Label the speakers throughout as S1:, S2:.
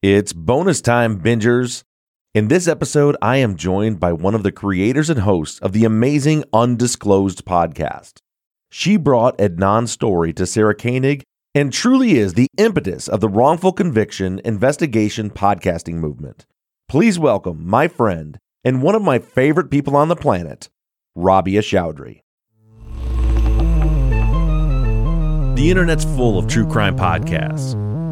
S1: It's bonus time, bingers. In this episode, I am joined by one of the creators and hosts of the amazing Undisclosed podcast. She brought Adnan's story to Sarah Koenig and truly is the impetus of the wrongful conviction investigation podcasting movement. Please welcome my friend and one of my favorite people on the planet, Rabia Chaudry. The internet's full of true crime podcasts.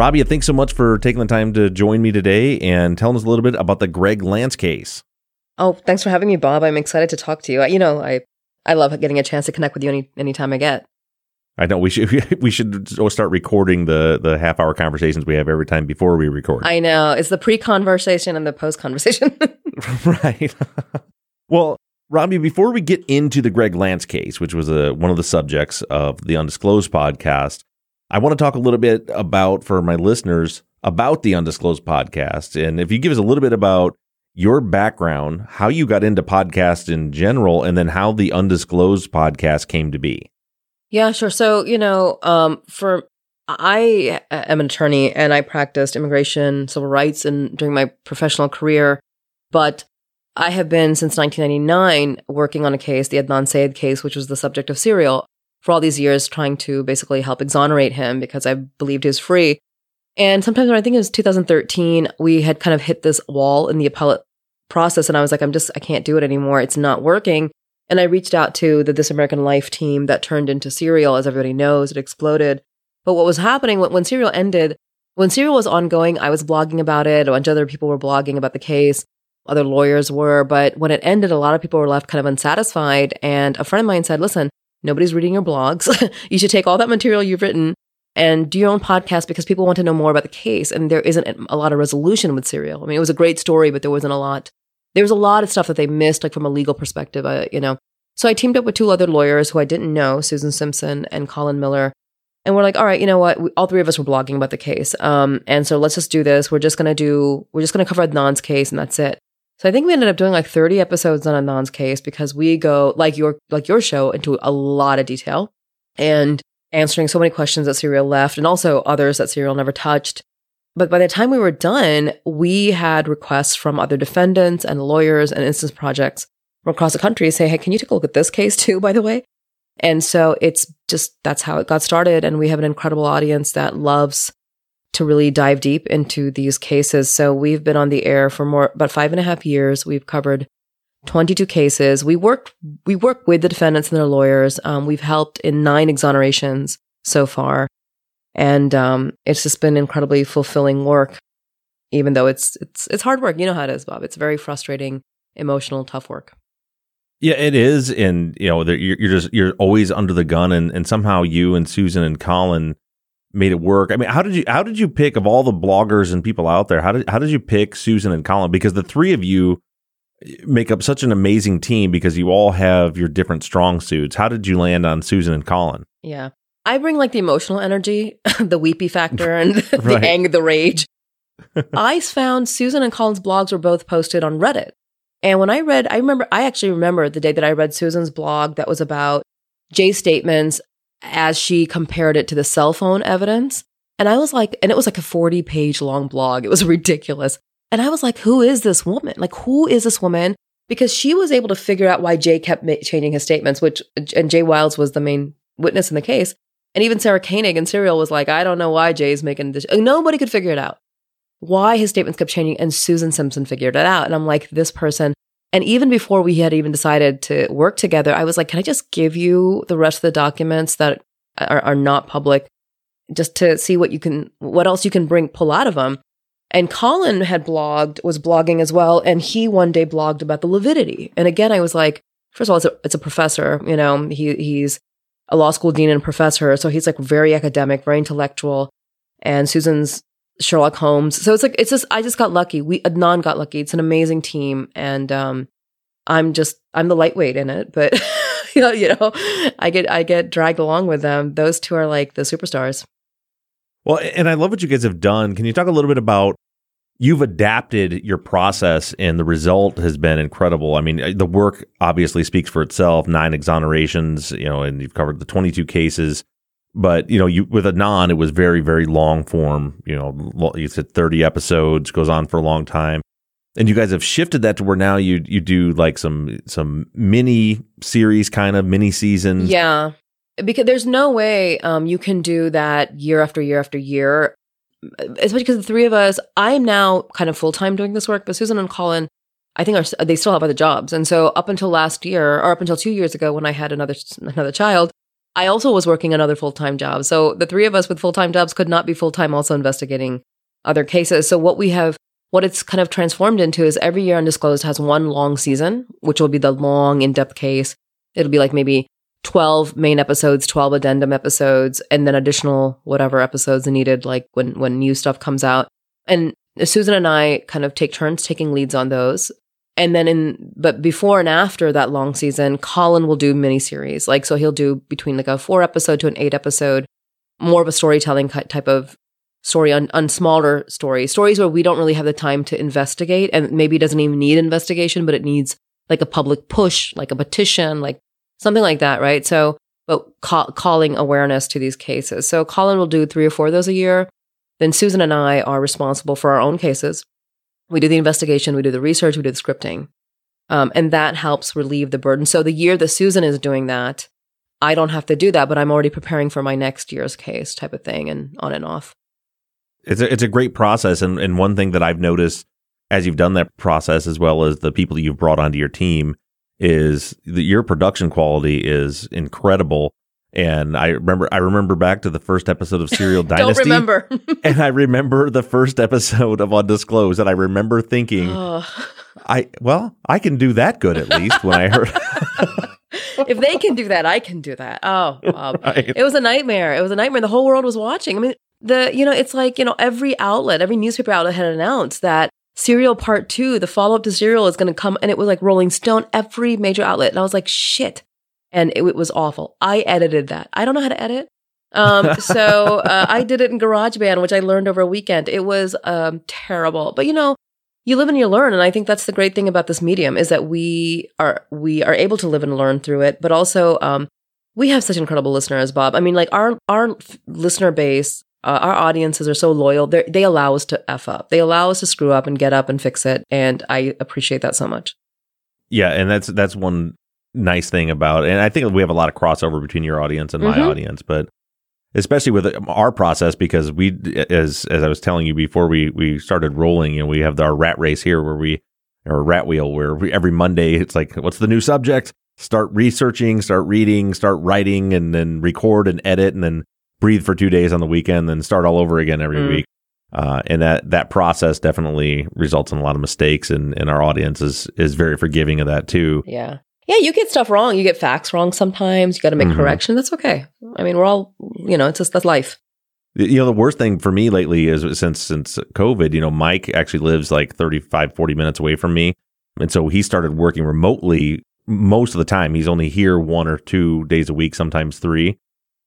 S1: Rabia, thanks so much for taking the time to join me today and telling us a little bit about the Greg Lance case.
S2: Oh, thanks for having me, Bob. I'm excited to talk to you. You know, I I love getting a chance to connect with you any anytime I get.
S1: I know we should we should oh, start recording the the half hour conversations we have every time before we record.
S2: I know it's the pre conversation and the post conversation.
S1: right. well, Rabia, before we get into the Greg Lance case, which was a, one of the subjects of the Undisclosed podcast, I want to talk a little bit about, for my listeners, about the Undisclosed podcast. And if you give us a little bit about your background, how you got into podcasts in general, and then how the Undisclosed podcast came to be.
S2: Yeah, sure. So, you know, um, for I am an attorney and I practiced immigration, civil rights, and during my professional career. But I have been since 1999 working on a case, the Adnan Syed case, which was the subject of Serial, for all these years trying to basically help exonerate him because I believed he was free. And sometimes when I think it was 2013, we had kind of hit this wall in the appellate process. And I was like, I'm just, I can't do it anymore. It's not working. And I reached out to the This American Life team that turned into Serial. As everybody knows, it exploded. But what was happening when, when Serial ended, when Serial was ongoing, I was blogging about it. A bunch of other people were blogging about the case. Other lawyers were. But when it ended, a lot of people were left kind of unsatisfied. And a friend of mine said, listen, Nobody's reading your blogs. you should take all that material you've written and do your own podcast because people want to know more about the case. And there isn't a lot of resolution with Serial. I mean, it was a great story, but there wasn't a lot. There was a lot of stuff that they missed, like from a legal perspective, uh, you know. So I teamed up with two other lawyers who I didn't know, Susan Simpson and Colin Miller. And we're like, all right, you know what? We, all three of us were blogging about the case. Um, and so let's just do this. We're just going to do, we're just going to cover Adnan's case and that's it. So I think we ended up doing like 30 episodes on Adnan's case because we go like your like your show into a lot of detail and answering so many questions that Serial left and also others that Serial never touched. But by the time we were done, we had requests from other defendants and lawyers and innocence projects from across the country say, hey, can you take a look at this case too, by the way? And so it's just that's how it got started. And we have an incredible audience that loves to really dive deep into these cases. So we've been on the air for more about five and a half years. We've covered 22 cases. We work we work with the defendants and their lawyers. Um, we've helped in nine exonerations so far, and um, it's just been incredibly fulfilling work. Even though it's it's it's hard work, you know how it is, Bob. It's very frustrating, emotional, tough work.
S1: Yeah, it is, and you know you're, you're just you're always under the gun, and and somehow you and Susan and Colin made it work. I mean, how did you how did you pick of all the bloggers and people out there? How did how did you pick Susan and Colin? Because the three of you eh, make up such an amazing team because you all have your different strong suits. How did you land on Susan and Colin?
S2: Yeah. I bring like the emotional energy, the weepy factor and the anger, the rage. I found Susan and Colin's blogs were both posted on Reddit. And when I read, I remember, I actually remember the day that I read Susan's blog that was about Jay's statements as she compared it to the cell phone evidence. And I was like, and it was like a 40 page long blog. It was ridiculous. And I was like, who is this woman? Like, who is this woman? Because she was able to figure out why Jay kept ma- changing his statements, which, and Jay Wilds was the main witness in the case. And even Sarah Koenig in Serial was like, I don't know why Jay's making this. Nobody could figure it out. Why his statements kept changing. And Susan Simpson figured it out. And I'm like, this person and even before we had even decided to work together, I was like, can I just give you the rest of the documents that are, are not public just to see what you can, what else you can bring, pull out of them? And Colin had blogged, was blogging as well. And he one day blogged about the Lividity. And again, I was like, first of all, it's a, it's a professor, you know, he, he's a law school dean and professor. So he's like very academic, very intellectual. and Susan's Sherlock Holmes. So it's like it's just I just got lucky. We Adnan got lucky. It's an amazing team, and um, I'm just I'm the lightweight in it, but you know I get I get dragged along with them. Those two are like the superstars.
S1: Well, and I love what you guys have done. Can you talk a little bit about you've adapted your process and the result has been incredible. I mean, the work obviously speaks for itself, nine exonerations, you know, and you've covered the 22 cases. But, you know, you with Adnan, it was very, very long form, you know, you said 30 episodes, goes on for a long time. And you guys have shifted that to where now you you do like some some mini series kind of mini seasons.
S2: Yeah because there's no way um, you can do that year after year after year especially because the three of us, I'm now kind of full time doing this work, but Susan and Colin, I think are they still have other jobs. And so up until last year, or up until two years ago, when I had another another child, I also was working another full time job. So the three of us with full time jobs could not be full time also investigating other cases. So what we have, what it's kind of transformed into is every year Undisclosed has one long season, which will be the long in depth case. It'll be like maybe 12 main episodes, 12 addendum episodes, and then additional whatever episodes are needed, like when, when new stuff comes out. And Susan and I kind of take turns taking leads on those. And then in, but before and after that long season, Colin will do miniseries. Like, so he'll do between like a four episode to an eight episode, more of a storytelling type of story on, on smaller stories, stories where we don't really have the time to investigate and maybe doesn't even need investigation, but it needs like a public push, like a petition, like something like that, right? So, but call, calling awareness to these cases. So Colin will do three or four of those a year. Then Susan and I are responsible for our own cases. We do the investigation, we do the research, we do the scripting. Um, and that helps relieve the burden. So the year that Susan is doing that, I don't have to do that, but I'm already preparing for my next year's case type of thing and on and off.
S1: It's a, it's a great process. And, and one thing that I've noticed as you've done that process, as well as the people that you've brought onto your team, is that your production quality is incredible. And I remember, I remember back to the first episode of Serial Dynasty.
S2: Don't remember.
S1: and I remember the first episode of Undisclosed, and I remember thinking, oh. I well, I can do that good at least. When I heard,
S2: if they can do that, I can do that. Oh, wow. right. it was a nightmare. It was a nightmare. The whole world was watching. I mean, the you know, it's like you know, every outlet, every newspaper outlet had announced that Serial Part Two, the follow up to Serial is going to come, and it was like Rolling Stone, every major outlet, and I was like, shit, and it, it was awful. I edited that. I don't know how to edit. Um, so uh, I did it in GarageBand, which I learned over a weekend. It was um, terrible, but you know, you live and you learn, and I think that's the great thing about this medium is that we are we are able to live and learn through it, but also um, we have such incredible listeners, Bob. I mean, like our our listener base uh, our audiences are so loyal. They're, they allow us to f up. They allow us to screw up and get up and fix it, and I appreciate that so much.
S1: Yeah, and that's that's one nice thing about, and I think we have a lot of crossover between your audience and my mm-hmm. audience, but especially with our process because we, as as I was telling you before we we started rolling, know, we have our rat race here where we or rat wheel where we, every Monday it's like, what's the new subject? Start researching, start reading, start writing, and then record and edit, and then breathe for two days on the weekend, then start all over again every mm. week. Uh, and that that process definitely results in a lot of mistakes, and, and our audience is is very forgiving of that too.
S2: Yeah, yeah, you get stuff wrong, you get facts wrong sometimes. You got to make mm-hmm. correction. That's okay. I mean, we're all you know, it's just that's life.
S1: You know, the worst thing for me lately is since since COVID, you know, Mike actually lives like 35, 40 minutes away from me. And so he started working remotely most of the time. He's only here one or two days a week, sometimes three.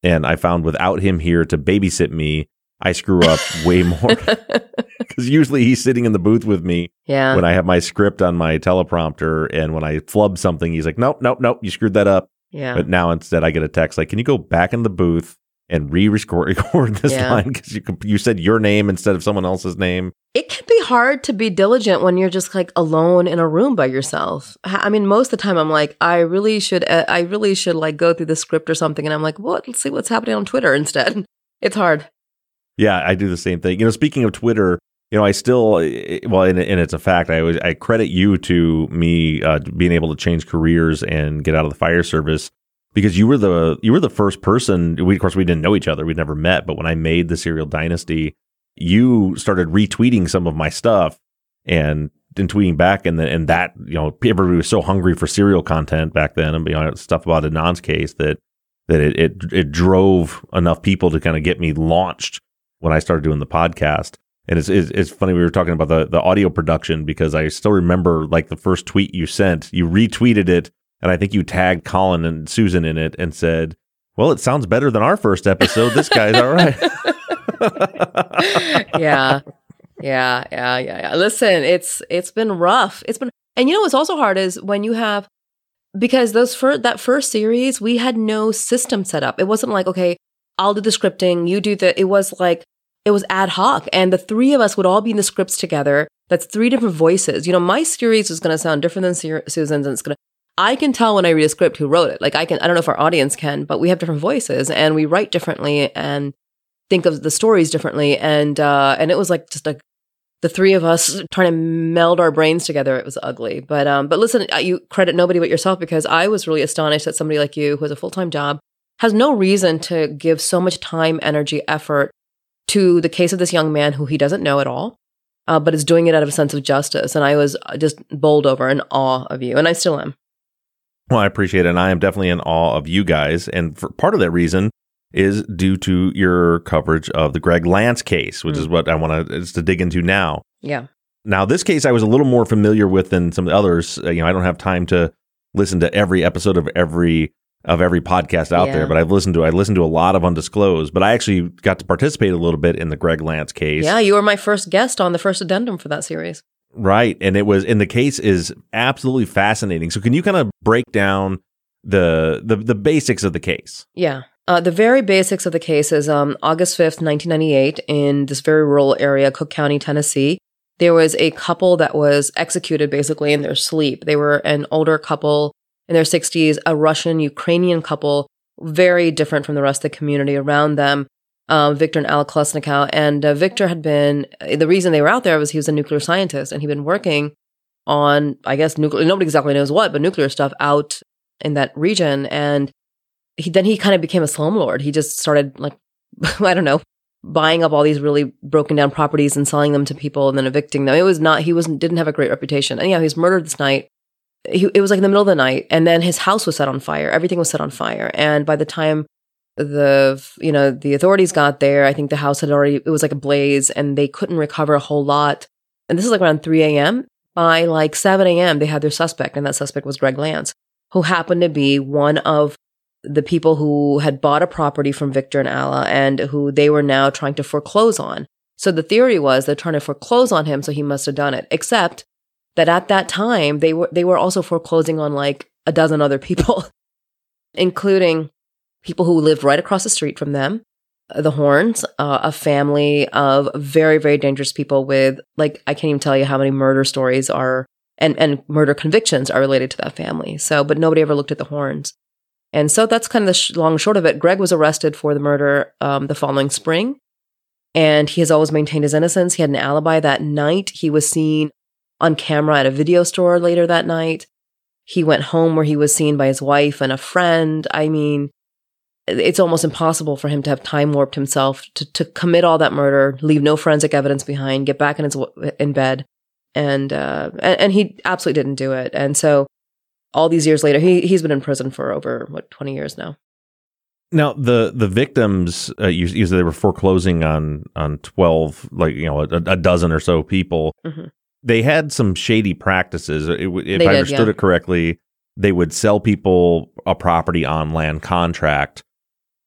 S1: And I found without him here to babysit me, I screw up way more. Because usually he's sitting in the booth with me
S2: yeah.
S1: when I have my script on my teleprompter. And when I flub something, he's like, nope, nope, nope, you screwed that up.
S2: Yeah.
S1: But now instead I get a text like, can you go back in the booth and re-record this yeah. line because you you said your name instead of someone else's name.
S2: It can be hard to be diligent when you're just like alone in a room by yourself. I mean, most of the time I'm like, I really should, uh, I really should like go through the script or something, and I'm like, what? Let's see what's happening on Twitter instead. It's hard.
S1: Yeah, I do the same thing. You know, speaking of Twitter, you know, I still, well, and, and it's a fact. I I credit you to me uh, being able to change careers and get out of the fire service because you were the you were the first person. We of course we didn't know each other. We'd never met. But when I made the Serial Dynasty, you started retweeting some of my stuff and and tweeting back, and the, and that you know everybody was so hungry for serial content back then, and you know stuff about Adnan's case that that it, it it drove enough people to kind of get me launched when I started doing the podcast. And it's, it's, it's funny we were talking about the the audio production because I still remember like the first tweet you sent. You retweeted it, and I think you tagged Colin and Susan in it and said, "Well, it sounds better than our first episode. This guy's all right."
S2: yeah. Yeah, yeah, yeah, yeah. Listen, it's it's been rough. It's been and you know what's also hard is when you have because those first that first series, we had no system set up. It wasn't like, okay, I'll do the scripting, you do the it was like it was ad hoc and the three of us would all be in the scripts together. That's three different voices. You know, my series is going to sound different than Susan's and it's going to I can tell when I read a script who wrote it. Like I can I don't know if our audience can, but we have different voices and we write differently and think of the stories differently and uh and it was like just a the three of us trying to meld our brains together. It was ugly. But um, but listen, you credit nobody but yourself because I was really astonished that somebody like you, who has a full time job, has no reason to give so much time, energy, effort to the case of this young man who he doesn't know at all, uh, but is doing it out of a sense of justice. And I was just bowled over in awe of you, and I still am.
S1: Well, I appreciate it, and I am definitely in awe of you guys. And for part of that reason is due to your coverage of the Greg Lance case, which mm. is what I want to to dig into now.
S2: Yeah.
S1: Now, this case I was a little more familiar with than some of the others. Uh, you know, I don't have time to listen to every episode of every of every podcast out yeah. there, but I've listened to I listened to a lot of undisclosed. But I actually got to participate a little bit in the Greg Lance case.
S2: Yeah, you were my first guest on the first addendum for that series.
S1: Right, and it was and the case is absolutely fascinating. So, can you kind of break down the the the basics of the case?
S2: Yeah. Uh, the very basics of the case is um, August 5th, 1998, in this very rural area, Cocke County, Tennessee. There was a couple that was executed basically in their sleep. They were an older couple in their 60s, a Russian Ukrainian couple, very different from the rest of the community around them. Um, Victor and Alla Kolesnikow. And uh, Victor had been, the reason they were out there was he was a nuclear scientist and he'd been working on, I guess, nuclear, nobody exactly knows what, but nuclear stuff out in that region. And he then he kind of became a slumlord. He just started like I don't know, buying up all these really broken down properties and selling them to people and then evicting them. It was not he wasn't didn't have a great reputation. And yeah, he was murdered this night. He, it was like in the middle of the night, and then his house was set on fire. Everything was set on fire, and by the time the you know the authorities got there, I think the house had already it was like a blaze, and they couldn't recover a whole lot. And this is like around 3 a.m. By like 7 a.m., they had their suspect, and that suspect was Greg Lance, who happened to be one of the people who had bought a property from Victor and Alla and who they were now trying to foreclose on. So the theory was they're trying to foreclose on him, so he must have done it. Except that at that time they were they were also foreclosing on like a dozen other people, including people who lived right across the street from them, the Horns, uh, a family of very very dangerous people with like I can't even tell you how many murder stories are and and murder convictions are related to that family. So, but nobody ever looked at the Horns. And so that's kind of the sh- long short of it. Greg was arrested for the murder um, the following spring, and he has always maintained his innocence. He had an alibi that night. He was seen on camera at a video store later that night. He went home where he was seen by his wife and a friend. I mean, it's almost impossible for him to have time warped himself to, to commit all that murder, leave no forensic evidence behind, get back in his in bed, and uh, and, and he absolutely didn't do it. And so all these years later, he he's been in prison for over what twenty years now.
S1: Now the the victims, uh, you, you said they were foreclosing on on twelve, like you know, a, a dozen or so people. Mm-hmm. They had some shady practices. It, if they I did, understood yeah. it correctly, they would sell people a property on land contract,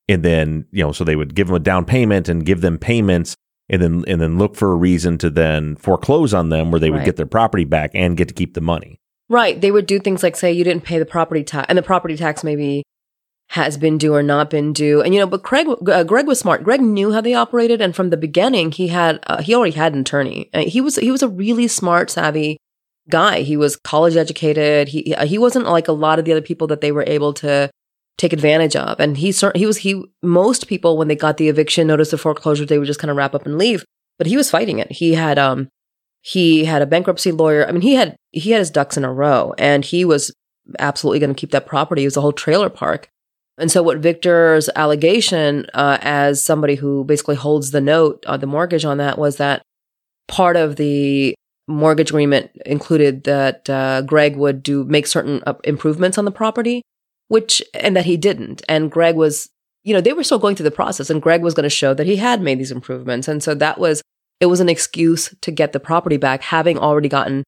S1: and then you know, so they would give them a down payment and give them payments, and then and then look for a reason to then foreclose on them, where they would right. get their property back and get to keep the money.
S2: Right. They would do things like say you didn't pay the property tax, and the property tax maybe has been due or not been due. And you know, but Craig, uh, Greg was smart. Greg knew how they operated, and from the beginning, he had uh, he already had an attorney. Uh, he was he was a really smart, savvy guy. He was college educated. He uh, he wasn't like a lot of the other people that they were able to take advantage of. And he he was he most people when they got the eviction notice of foreclosure, they would just kind of wrap up and leave. But he was fighting it. He had um he had a bankruptcy lawyer. I mean, he had he had his ducks in a row, and he was absolutely going to keep that property. It was a whole trailer park. And so, what Victor's allegation, uh, as somebody who basically holds the note, uh, the mortgage on that, was that part of the mortgage agreement included that uh, Greg would do make certain uh, improvements on the property, which and that he didn't. And Greg was you know, they were still going through the process and Greg was going to show that he had made these improvements. And so that was, it was an excuse to get the property back, having already gotten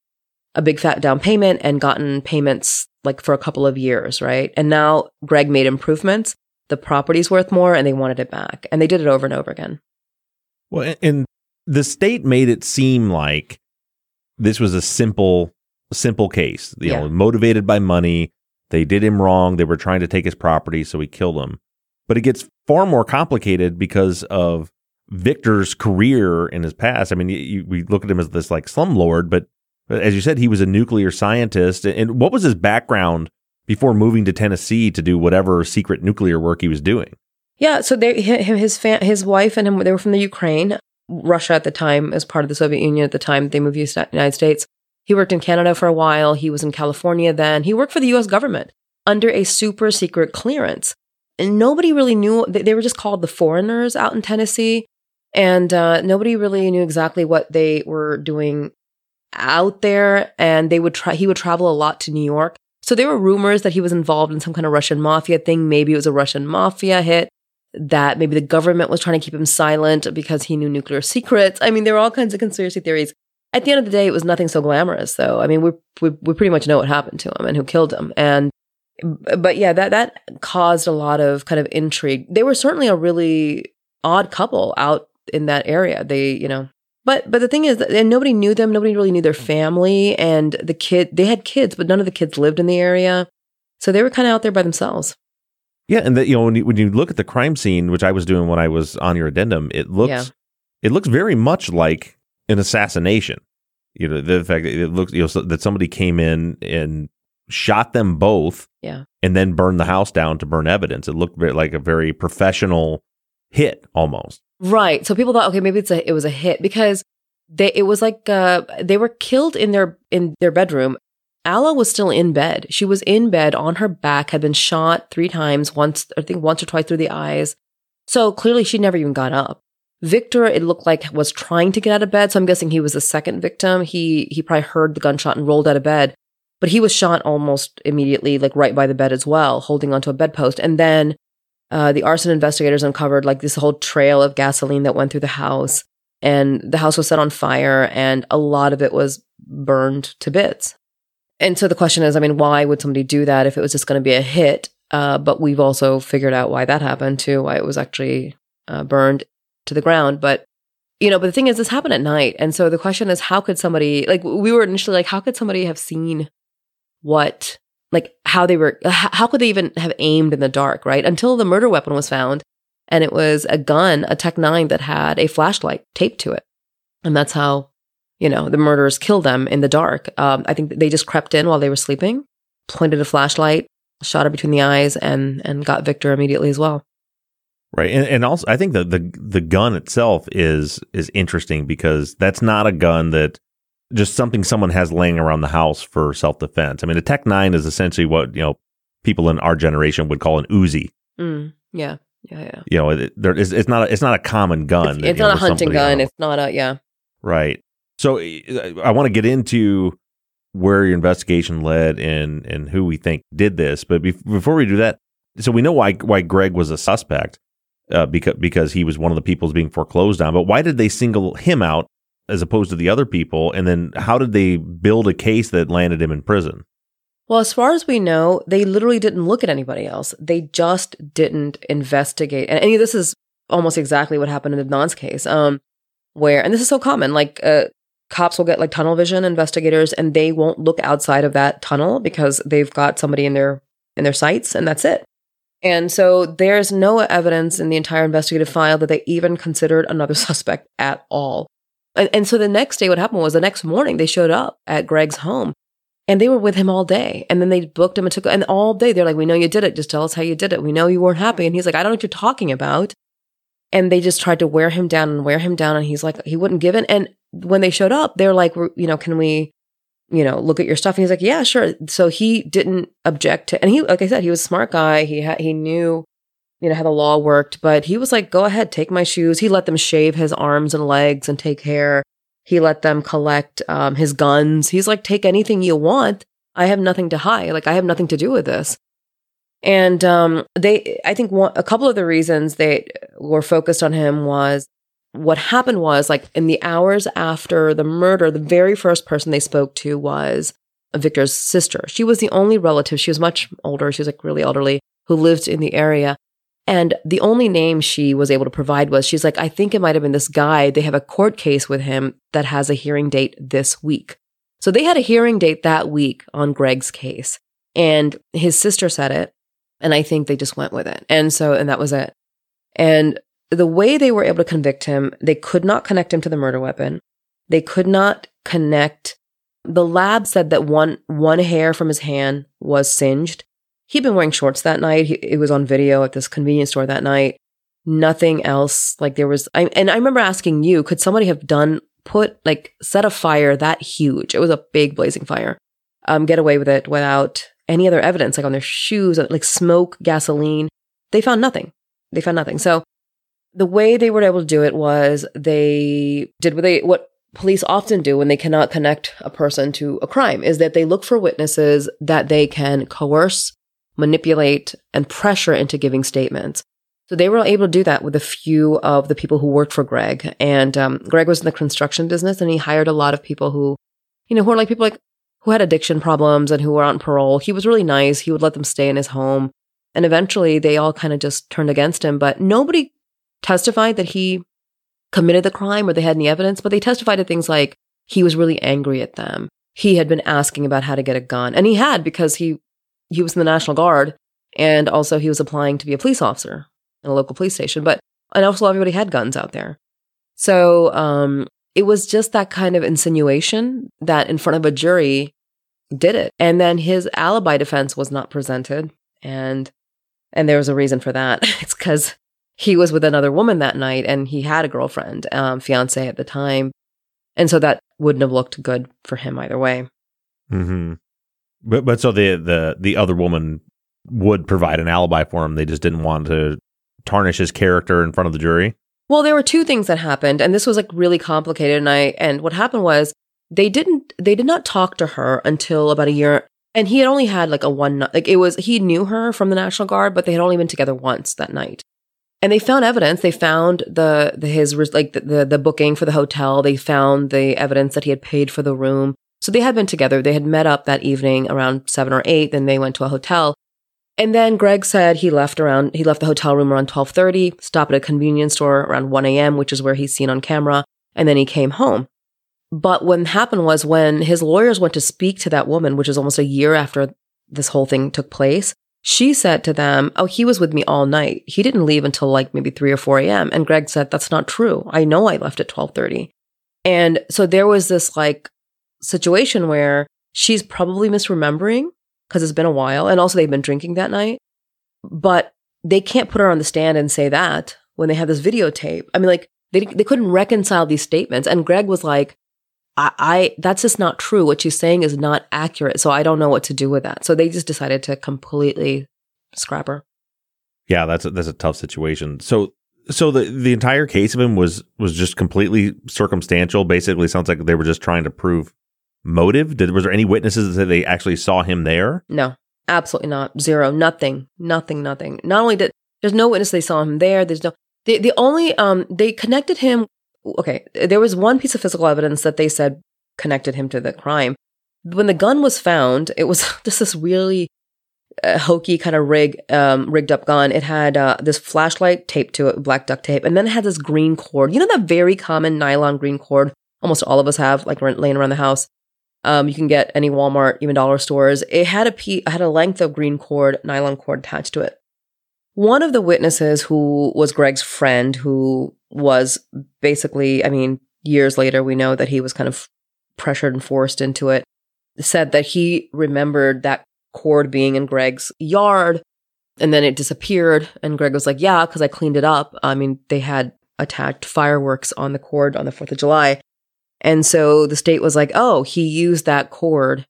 S2: a big fat down payment and gotten payments like for a couple of years, right? And now Greg made improvements. The property's worth more and they wanted it back. And they did it over and over again.
S1: Well, and the state made it seem like this was a simple, simple case, you
S2: Yeah.
S1: know, motivated by money. They did him wrong. They were trying to take his property, so he killed him. But it gets far more complicated because of Victor's career in his past. I mean, you, we look at him as this like slumlord, but as you said, he was a nuclear scientist. And what was his background before moving to Tennessee to do whatever secret nuclear work he was doing?
S2: Yeah, so they, his his wife and him, they were from the Ukraine, Russia at the time, as part of the Soviet Union at the time. They moved to the United States. He worked in Canada for a while. He was in California then. He worked for the U.S. government under a super secret clearance, and nobody really knew. They, they were just called the foreigners out in Tennessee, and uh, nobody really knew exactly what they were doing out there. And they would try. He would travel a lot to New York. So there were rumors that he was involved in some kind of Russian mafia thing. Maybe it was a Russian mafia hit that maybe the government was trying to keep him silent because he knew nuclear secrets. I mean, there were all kinds of conspiracy theories. At the end of the day, it was nothing so glamorous, though. I mean, we we, we pretty much know what happened to him and who killed him. And but yeah, that that caused a lot of kind of intrigue. They were certainly a really odd couple out in that area. They, you know, but but the thing is that and nobody knew them. Nobody really knew their family and the kid. They had kids, but none of the kids lived in the area, so they were kind of out there by themselves.
S1: Yeah, and that you know when you, when you look at the crime scene, which I was doing when I was on your addendum, it looks
S2: Yeah.
S1: it looks very much like an assassination. You know, the fact that it looks you know so, that somebody came in and shot them both,
S2: Yeah.
S1: and then burned the house down to burn evidence. It looked very, like a very professional hit almost.
S2: Right. So people thought, okay, maybe it's a it was a hit because they it was like uh, they were killed in their in their bedroom. Alla was still in bed. She was in bed on her back, had been shot three times, once I think once or twice through the eyes. So clearly she never even got up. Victor, it looked like was trying to get out of bed. So I'm guessing he was the second victim. He he probably heard the gunshot and rolled out of bed. But he was shot almost immediately, like right by the bed as well, holding onto a bedpost. And then uh, the arson investigators uncovered like this whole trail of gasoline that went through the house and the house was set on fire and a lot of it was burned to bits. And so the question is i mean why would somebody do that if it was just going to be a hit? Uh, but we've also figured out why that happened too why it was actually uh, burned to the ground. But you know but the thing is this happened at night and so the question is how could somebody like we were initially like how could somebody have seen what like how they were how could they even have aimed in the dark right? Until the murder weapon was found and it was a gun a tech 9 that had a flashlight taped to it. And that's how you know the murderers killed them in the dark. Um, i think they just crept in while they were sleeping pointed a flashlight shot her between the eyes and and got victor immediately as well.
S1: Right, and, and also I think that the the gun itself is is interesting because that's not a gun that just something someone has laying around the house for self defense. I mean, a Tech Nine is essentially what you know people in our generation would call an Uzi.
S2: mm, yeah yeah yeah
S1: You know, it, there is it's not a, it's not a common gun.
S2: it's,
S1: that,
S2: it's
S1: you know,
S2: not a hunting gun it's not a yeah
S1: Right. So uh, I want to get into where your investigation led and and who we think did this, but bef- before we do that, so we know why why Greg was a suspect uh, because because he was one of the people's being foreclosed on. But why did they single him out as opposed to the other people? And then how did they build a case that landed him in prison?
S2: Well, as far as we know, they literally didn't look at anybody else. They just didn't investigate. And, and this is almost exactly what happened in Adnan's case, um, where, and this is so common, like, uh, cops will get like tunnel vision investigators and they won't look outside of that tunnel because they've got somebody in their, in their sights and that's it. And so there's no evidence in the entire investigative file that they even considered another suspect at all. And, so the next day, what happened was the next morning they showed up at Greg's home and they were with him all day. And then they booked him and took, and all day they're like, we know you did it. Just tell us how you did it. We know you weren't happy. And he's like, I don't know what you're talking about. And they just tried to wear him down and wear him down. And he's like, he wouldn't give in. And when they showed up, they're like, you know, can we, you know, look at your stuff? And he's like, yeah, sure. So he didn't object to, and he, like I said, he was a smart guy. He had, he knew, you know, how the law worked, but he was like, go ahead, take my shoes. He let them shave his arms and legs and take hair. He let them collect um, his guns. He's like, take anything you want. I have nothing to hide. Like, I have nothing to do with this. And um, they, I think one, a couple of the reasons they were focused on him was what happened was like in the hours after the murder, the very first person they spoke to was Victor's sister. She was the only relative. She was much older. She was like really elderly who lived in the area. And the only name she was able to provide was she's like, I think it might have been this guy. They have a court case with him that has a hearing date this week. So they had a hearing date that week on Greg's case. And his sister said it. And I think they just went with it. And so, and that was it. And the way they were able to convict him, they could not connect him to the murder weapon. They could not connect. The lab said that one, one hair from his hand was singed. He'd been wearing shorts that night. He, it was on video at this convenience store that night. Nothing else. Like there was, I, and I remember asking you, could somebody have done, put, like, set a fire that huge? It was a big blazing fire. Um, get away with it without any other evidence, like on their shoes, like smoke, gasoline. They found nothing. They found nothing. So the way they were able to do it was they did what they what police often do when they cannot connect a person to a crime is that they look for witnesses that they can coerce, manipulate, and pressure into giving statements. So they were able to do that with a few of the people who worked for Greg. And um, Greg was in the construction business, and he hired a lot of people who, you know, who are like people like who had addiction problems and who were on parole. He was really nice. He would let them stay in his home. And eventually they all kind of just turned against him, but nobody testified that he committed the crime or they had any evidence, but they testified to things like he was really angry at them. He had been asking about how to get a gun, and he had because he he was in the National Guard and also he was applying to be a police officer in a local police station. But and also everybody had guns out there. So um, it was just that kind of insinuation that in front of a jury did it. And then his alibi defense was not presented. And and there was a reason for that. it's because he was with another woman that night and he had a girlfriend, um, fiance at the time. And so that wouldn't have looked good for him either way.
S1: hmm But but so the the the other woman would provide an alibi for him. They just didn't want to tarnish his character in front of the jury.
S2: Well, there were two things that happened, and this was like really complicated. And I and what happened was they didn't they did not talk to her until about a year. And he had only had like a one like it was he knew her from the National Guard, but they had only been together once that night and they found evidence. They found the, the his like the, the, the booking for the hotel. They found the evidence that he had paid for the room. So they had been together. They had met up that evening around seven or eight. Then they went to a hotel. And then Greg said he left around he left the hotel room around twelve thirty, stopped at a convenience store around one a.m., which is where he's seen on camera, and then he came home. But what happened was when his lawyers went to speak to that woman, which is almost a year after this whole thing took place, she said to them, Oh, he was with me all night. He didn't leave until like maybe 3 or 4 a.m. And Greg said, That's not true. I know I left at 1230. And so there was this like situation where she's probably misremembering because it's been a while. And also they've been drinking that night. But they can't put her on the stand and say that when they have this videotape. I mean, like they, they couldn't reconcile these statements. And Greg was like, I, I, that's just not true. What she's saying is not accurate. So I don't know what to do with that. So they just decided to completely scrap her.
S1: Yeah, that's a, that's a tough situation. So so the the entire case of him was was just completely circumstantial. Basically, sounds like they were just trying to prove motive. Did was there any witnesses that they actually saw him there?
S2: No, absolutely not. Zero. Nothing. Nothing. Nothing. Not only did there's no witness they saw him there. There's no the the only um they connected him okay, there was one piece of physical evidence that they said connected him to the crime. When the gun was found, it was just this really uh, hokey kind of rig, um, rigged up gun. It had uh, this flashlight taped to it, black duct tape, and then it had this green cord. You know that very common nylon green cord almost all of us have, like laying around the house. Um, you can get any Walmart, even dollar stores. It had a pe- had a length of green cord, nylon cord attached to it. One of the witnesses, who was Greg's friend, who was basically, I mean, years later, we know that he was kind of pressured and forced into it, said that he remembered that cord being in Greg's yard and then it disappeared. And Greg was like, yeah, because I cleaned it up. I mean, they had attacked fireworks on the cord on the 4th of July. And so the state was like, oh, he used that cord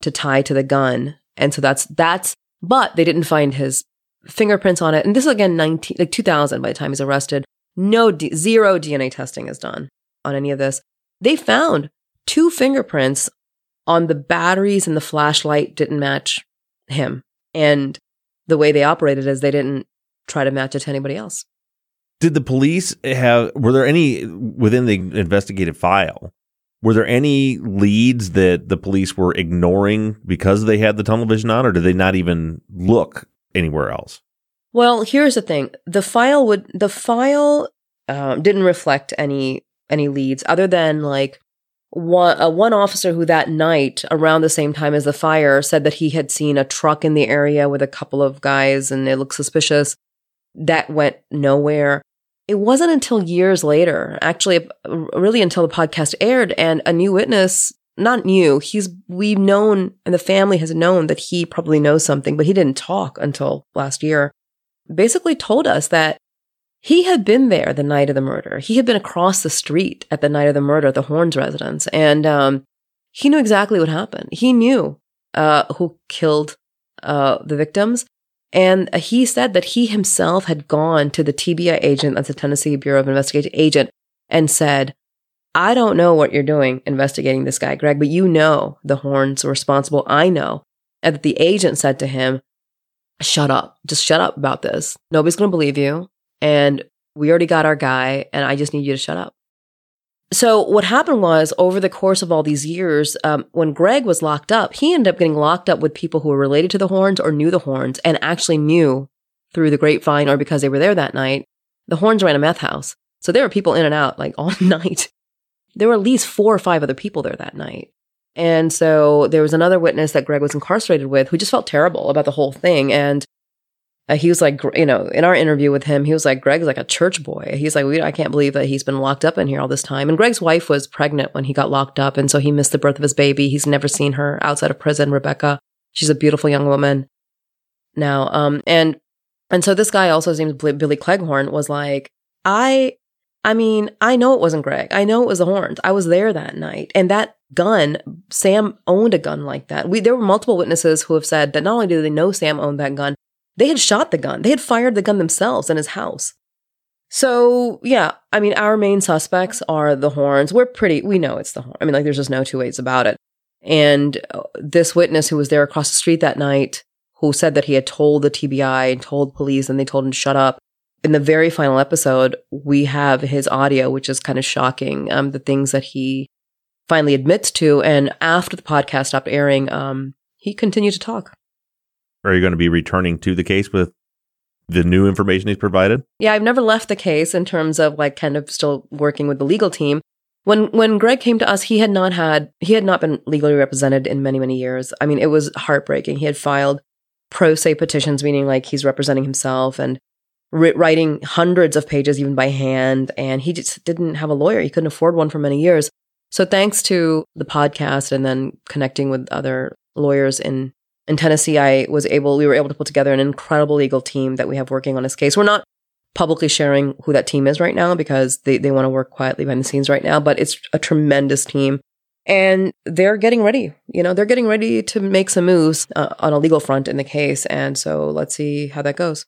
S2: to tie to the gun. And so that's, that's, but they didn't find his fingerprints on it. And this is again 19, like 2000 by the time he's arrested. No, D- zero DNA testing is done on any of this. They found two fingerprints on the batteries and the flashlight didn't match him. And the way they operated is they didn't try to match it to anybody else.
S1: Did the police have, were there any within the investigative file? Were there any leads that the police were ignoring because they had the tunnel vision on, or did they not even look anywhere else?
S2: Well, here's the thing: the file would the file um, didn't reflect any any leads other than like one uh, one officer who that night around the same time as the fire said that he had seen a truck in the area with a couple of guys and it looked suspicious. That went nowhere. It wasn't until years later, actually, really until the podcast aired, and a new witness, not new, he's, we've known, and the family has known that he probably knows something, but he didn't talk until last year, basically told us that he had been there the night of the murder. He had been across the street at the night of the murder at the Horns residence, and um, he knew exactly what happened. He knew uh, who killed uh, the victims, and he said that he himself had gone to the TBI agent, that's the Tennessee Bureau of Investigation agent, and said, I don't know what you're doing investigating this guy, Greg, but you know the horns are responsible. I know. And that the agent said to him, Shut up. Just shut up about this. Nobody's going to believe you. And we already got our guy, and I just need you to shut up. So what happened was over the course of all these years, um, when Greg was locked up, he ended up getting locked up with people who were related to the Horns or knew the Horns and actually knew through the grapevine or because they were there that night. The Horns ran a meth house, so there were people in and out like all night. There were at least four or five other people there that night. And so there was another witness that Greg was incarcerated with who just felt terrible about the whole thing. And uh, he was like, you know, in our interview with him, he was like, Greg's like a church boy. He's like, I can't believe that he's been locked up in here all this time. And Greg's wife was pregnant when he got locked up. And so he missed the birth of his baby. He's never seen her outside of prison, Rebecca. She's a beautiful young woman now. Um, and, and so this guy also, his Billy Cleghorn, was like, I, I mean, I know it wasn't Greg. I know it was the horns. I was there that night. And that gun, Sam owned a gun like that. We, there were multiple witnesses who have said that not only do they know Sam owned that gun, they had shot the gun. They had fired the gun themselves in his house. So, yeah, I mean, our main suspects are the horns. We're pretty, we know it's the horn. I mean, like, there's just no two ways about it. And uh, this witness who was there across the street that night, who said that he had told the TBI and told police and they told him to shut up. In the very final episode, we have his audio, which is kind of shocking. Um, the things that he finally admits to. And after the podcast stopped airing, um, he continued to talk.
S1: Are you going to be returning to the case with the new information he's provided?
S2: Yeah, I've never left the case in terms of like kind of still working with the legal team. When when Greg came to us, he had not had he had not been legally represented in many many years. I mean, it was heartbreaking. He had filed pro se petitions, meaning like he's representing himself and writing hundreds of pages even by hand, and he just didn't have a lawyer. He couldn't afford one for many years. So thanks to the podcast and then connecting with other lawyers in in Tennessee, I was able, we were able to put together an incredible legal team that we have working on this case. We're not publicly sharing who that team is right now because they, they want to work quietly behind the scenes right now, but it's a tremendous team. And they're getting ready. You know, they're getting ready to make some moves uh, on a legal front in the case. And so let's see how that goes.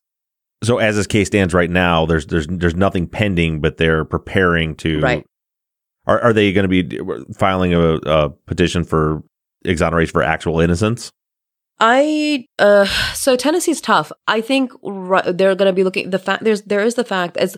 S1: So as this case stands right now, there's there's there's nothing pending, but they're preparing to.
S2: Right.
S1: Are are they going to be filing a, a petition for exoneration for actual innocence?
S2: I uh so Tennessee's tough. I think right, they're going to be looking the fact there's there is the fact as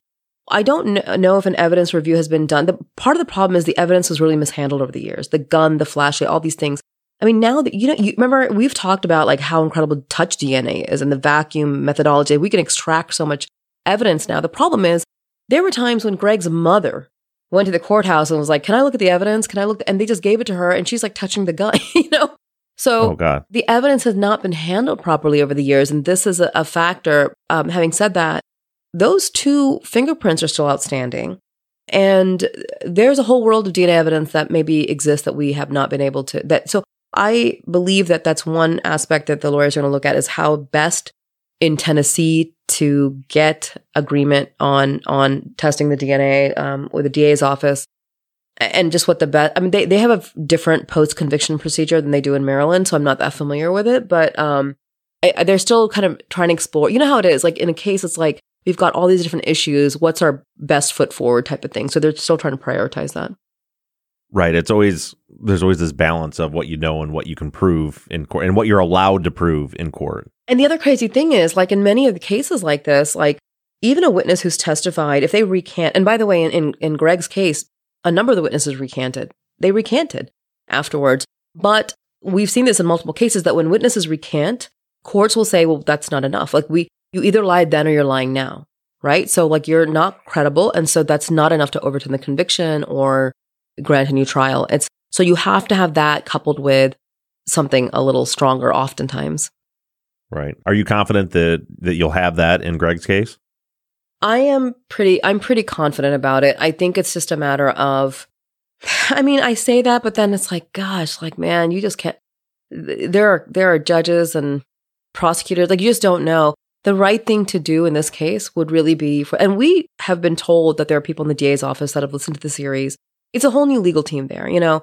S2: I don't kn- know if an evidence review has been done. The part of the problem is the evidence was really mishandled over the years. The gun, the flashlight, all these things. I mean, now that you know, you remember we've talked about like how incredible touch DNA is and the vacuum methodology. We can extract so much evidence now. The problem is there were times when Greg's mother went to the courthouse and was like, "Can I look at the evidence? Can I look?" And they just gave it to her, and she's like touching the gun, you know. So
S1: oh, God.
S2: the evidence has not been handled properly over the years. And this is a, a factor. Um, having said that, those two fingerprints are still outstanding. And there's a whole world of DNA evidence that maybe exists that we have not been able to that. So I believe that that's one aspect that the lawyers are going to look at is how best in Tennessee to get agreement on on testing the DNA um, with the DA's office and just what the best i mean they, they have a different post-conviction procedure than they do in maryland so i'm not that familiar with it but um I, they're still kind of trying to explore you know how it is like in a case it's like we've got all these different issues what's our best foot forward type of thing so they're still trying to prioritize that
S1: Right. It's always there's always this balance of what you know and what you can prove in court and what you're allowed to prove in court.
S2: And the other crazy thing is, like in many of the cases like this, like even a witness who's testified, if they recant, and by the way, in, in, in Greg's case, a number of the witnesses recanted. They recanted afterwards. But we've seen this in multiple cases that when witnesses recant, courts will say, well, that's not enough. Like we, you either lied then or you're lying now. Right. So like you're not credible. And so that's not enough to overturn the conviction or grant a new trial. It's so you have to have that coupled with something a little stronger oftentimes.
S1: Right. Are you confident that that you'll have that in Greg's case?
S2: I am pretty I'm pretty confident about it. I think it's just a matter of I mean, I say that but then it's like gosh, like man, you just can't there are there are judges and prosecutors like you just don't know. The right thing to do in this case would really be for and we have been told that there are people in the DA's office that have listened to the series. It's a whole new legal team there, you know.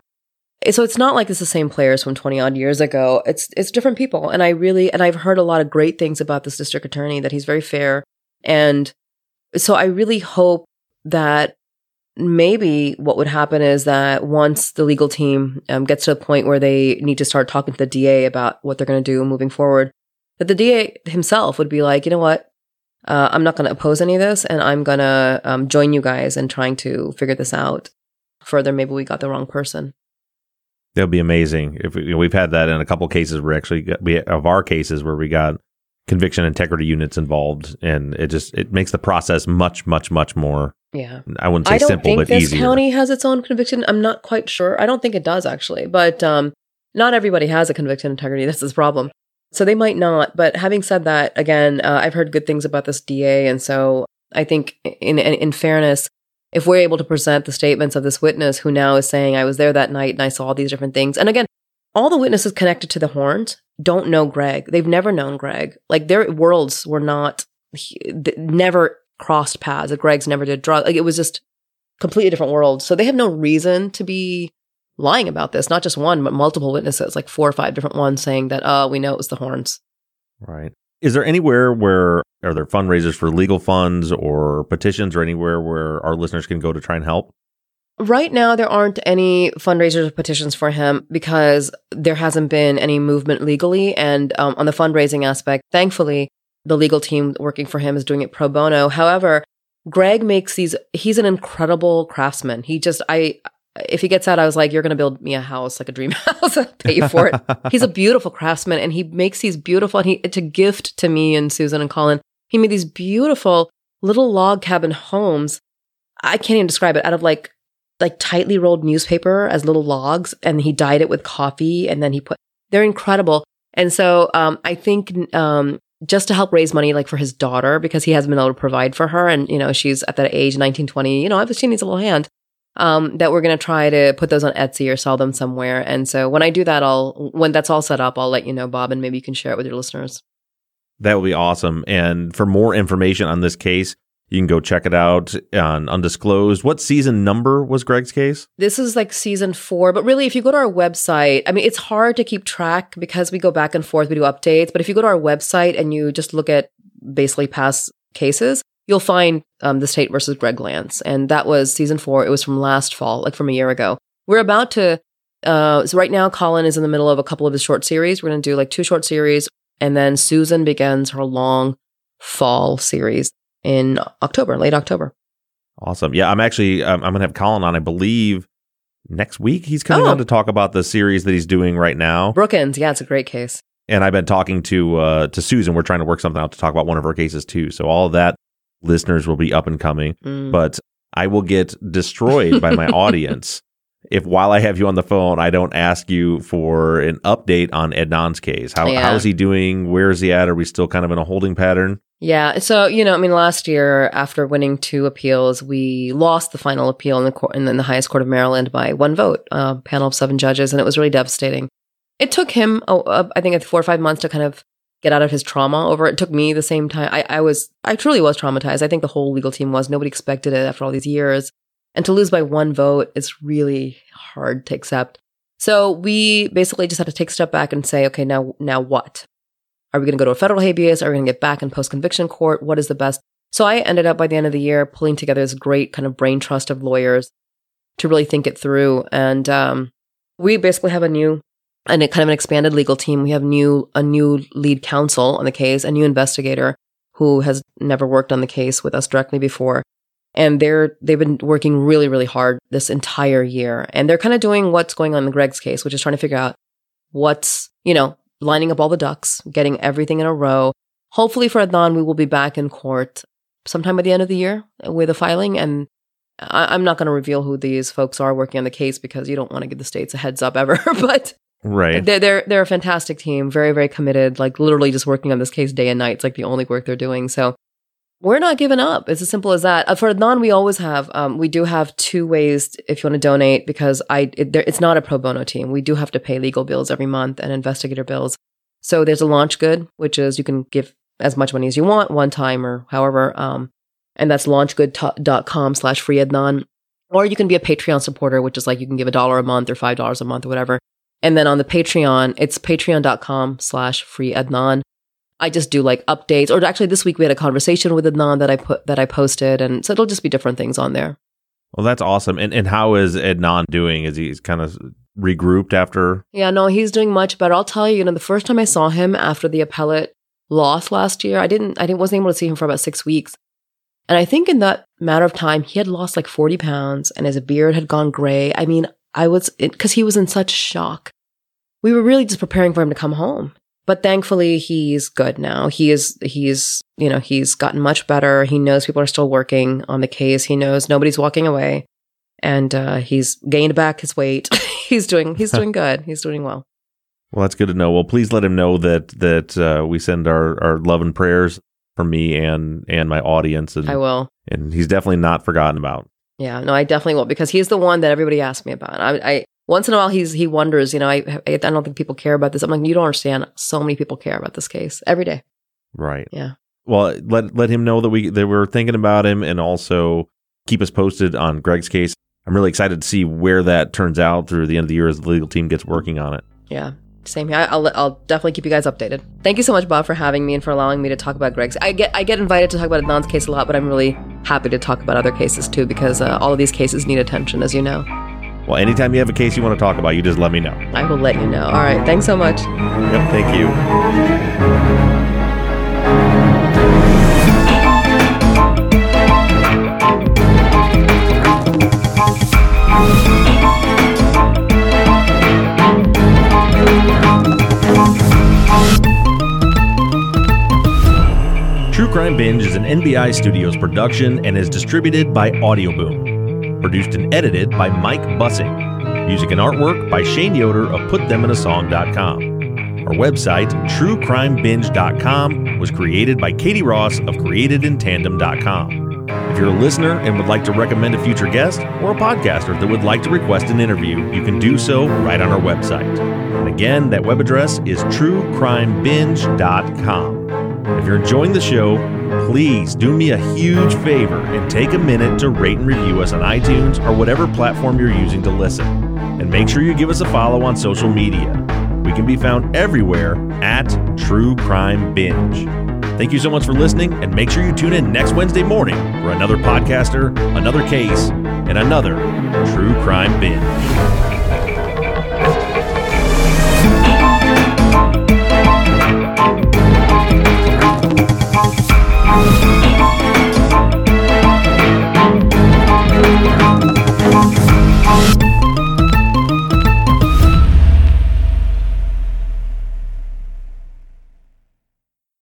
S2: So it's not like it's the same players from 20 odd years ago. It's it's different people and I really and I've heard a lot of great things about this district attorney that he's very fair and so I really hope that maybe what would happen is that once the legal team um, gets to the point where they need to start talking to the DA about what they're going to do moving forward, that the DA himself would be like, you know what, uh, I'm not going to oppose any of this, and I'm going to um, join you guys in trying to figure this out further. Maybe we got the wrong person.
S1: That'd be amazing. If we, we've had that in a couple cases where actually got, we of our cases where we got conviction integrity units involved, and it just it makes the process much much much more.
S2: Yeah,
S1: I wouldn't say
S2: I don't
S1: simple,
S2: think
S1: but
S2: this
S1: easier.
S2: county has its own conviction. I'm not quite sure. I don't think it does actually, but um, not everybody has a conviction integrity. That's his problem. So they might not. But having said that, again, uh, I've heard good things about this DA, and so I think in, in in fairness, if we're able to present the statements of this witness who now is saying, I was there that night and I saw all these different things. And again, all the witnesses connected to the horns don't know Greg. They've never known Greg. Like their worlds were not, never crossed paths. Like Greg's never did drugs. Like it was just completely different worlds. So they have no reason to be lying about this. Not just one, but multiple witnesses, like four or five different ones saying that, oh, we know it was the horns.
S1: Right. Is there anywhere where are there fundraisers for legal funds or petitions or anywhere where our listeners can go to try and help?
S2: Right now, there aren't any fundraisers or petitions for him because there hasn't been any movement legally. And um, on the fundraising aspect, thankfully, the legal team working for him is doing it pro bono. However, Greg makes these, he's an incredible craftsman. He just, I, if he gets out, I was like, you're going to build me a house, like a dream house, I'll pay you for it. He's a beautiful craftsman and he makes these beautiful, and he, it's a gift to me and Susan and Colin. He made these beautiful little log cabin homes. I can't even describe it out of like, like tightly rolled newspaper as little logs. And he dyed it with coffee and then he put, they're incredible. And so, um, I think, um, just to help raise money, like for his daughter, because he hasn't been able to provide for her. And, you know, she's at that age, 19, 20, you know, she needs a little hand um, that we're going to try to put those on Etsy or sell them somewhere. And so when I do that, I'll, when that's all set up, I'll let you know, Bob, and maybe you can share it with your listeners.
S1: That would be awesome. And for more information on this case, you can go check it out on Undisclosed. What season number was Greg's case?
S2: This is like season four, but really, if you go to our website, I mean, it's hard to keep track because we go back and forth, we do updates. But if you go to our website and you just look at basically past cases, you'll find um, the state versus Greg Lance, and that was season four. It was from last fall, like from a year ago. We're about to. Uh, so right now, Colin is in the middle of a couple of his short series. We're going to do like two short series, and then Susan begins her long fall series in October, late October.
S1: Awesome. Yeah, I'm actually um, I'm gonna have Colin on. I believe next week he's coming
S2: Oh.
S1: on to talk about the series that he's doing right now.
S2: Brookins, yeah, it's a great case.
S1: And I've been talking to uh, to Susan. We're trying to work something out to talk about one of her cases too. So all that listeners will be up and coming.
S2: Mm.
S1: But I will get destroyed by my audience if while I have you on the phone, I don't ask you for an update on Adnan's case. How
S2: Yeah.
S1: how's he doing? Where is he at? Are we still kind of in a holding pattern?
S2: Yeah. So, you know, I mean, last year, after winning two appeals, we lost the final appeal in the court, in the highest court of Maryland by one vote, a panel of seven judges, and it was really devastating. It took him, oh, I think, four or five months to kind of get out of his trauma over it. It took me the same time. I, I was, I truly was traumatized. I think the whole legal team was. Nobody expected it after all these years. And to lose by one vote is really hard to accept. So we basically just had to take a step back and say, okay, now, now what? Are we going to go to a federal habeas? Are we going to get back in post conviction court? What is the best? So I ended up by the end of the year pulling together this great kind of brain trust of lawyers to really think it through. And um, we basically have a new and a kind of an expanded legal team. We have new a new lead counsel on the case, a new investigator who has never worked on the case with us directly before. And they're they've been working really, really hard this entire year. And they're kind of doing what's going on in Greg's case, which is trying to figure out what's, you know, lining up all the ducks, getting everything in a row. Hopefully for Adnan, we will be back in court sometime by the end of the year with a filing. And I, am not going to reveal who these folks are working on the case because you don't want to give the states a heads up ever. but
S1: right,
S2: they're, they're they're a fantastic team, very very committed. Like literally just working on this case day and night. It's like the only work they're doing. So we're not giving up. It's as simple as that. Uh, for Adnan, we always have. Um, we do have two ways if you want to donate because I it, there, it's not a pro bono team. We do have to pay legal bills every month and investigator bills. So there's a LaunchGood, which is you can give as much money as you want one time or however. Um, and that's launchgood.com slash free. Or you can be a Patreon supporter, which is like you can give a dollar a month or five dollars a month or whatever. And then on the Patreon, it's patreon.com slash free Adnan. I just do like updates. Or actually this week we had a conversation with Adnan that I put that I posted and so it'll just be different things on there.
S1: Well, that's awesome. And and how is Adnan doing? Is he kind of regrouped after?
S2: Yeah, no, he's doing much better. I'll tell you, you know, the first time I saw him after the appellate loss last year, I didn't I didn't wasn't able to see him for about six weeks. And I think in that matter of time, he had lost like 40 pounds and his beard had gone gray. I mean, I was, because he was in such shock. We were really just preparing for him to come home. But thankfully, he's good now. He is, he's, you know, he's gotten much better. He knows people are still working on the case. He knows nobody's walking away. And uh, he's gained back his weight. he's doing, he's doing good. He's doing well.
S1: Well, that's good to know. Well, please let him know that that uh, we send our, our love and prayers for me and and my audience. And
S2: I will.
S1: And he's definitely not forgotten about.
S2: Yeah, no, I definitely will because he's the one that everybody asks me about. I, I once in a while he's he wonders, you know, I I don't think people care about this. I'm like, you don't understand. So many people care about this case every day.
S1: Right.
S2: Yeah.
S1: Well, let let him know that we that we're thinking about him, and also keep us posted on Greg's case. I'm really excited to see where that turns out through the end of the year as the legal team gets working on it.
S2: Yeah. Same here. I'll, I'll definitely keep you guys updated. Thank you so much, Bob, for having me and for allowing me to talk about Greg's. I get I get invited to talk about Adnan's case a lot, but I'm really happy to talk about other cases too because uh, all of these cases need attention, as you know.
S1: Well, anytime you have a case you want to talk about, you just let me know.
S2: I will let you know. All right. Thanks so much.
S1: Yep. Thank you. True Crime Binge is an NBI Studios production and is distributed by Audioboom. Produced and edited by Mike Bussing. Music and artwork by Shane Yoder of PutThemInASong.com. Our website, TrueCrimeBinge.com, was created by Katie Ross of CreatedInTandem.com. If you're a listener and would like to recommend a future guest or a podcaster that would like to request an interview, you can do so right on our website. And again, that web address is TrueCrimeBinge.com. If you're enjoying the show, please do me a huge favor and take a minute to rate and review us on iTunes or whatever platform you're using to listen. And make sure you give us a follow on social media. We can be found everywhere at True Crime Binge. Thank you so much for listening, and make sure you tune in next Wednesday morning for another podcaster, another case, and another True Crime Binge.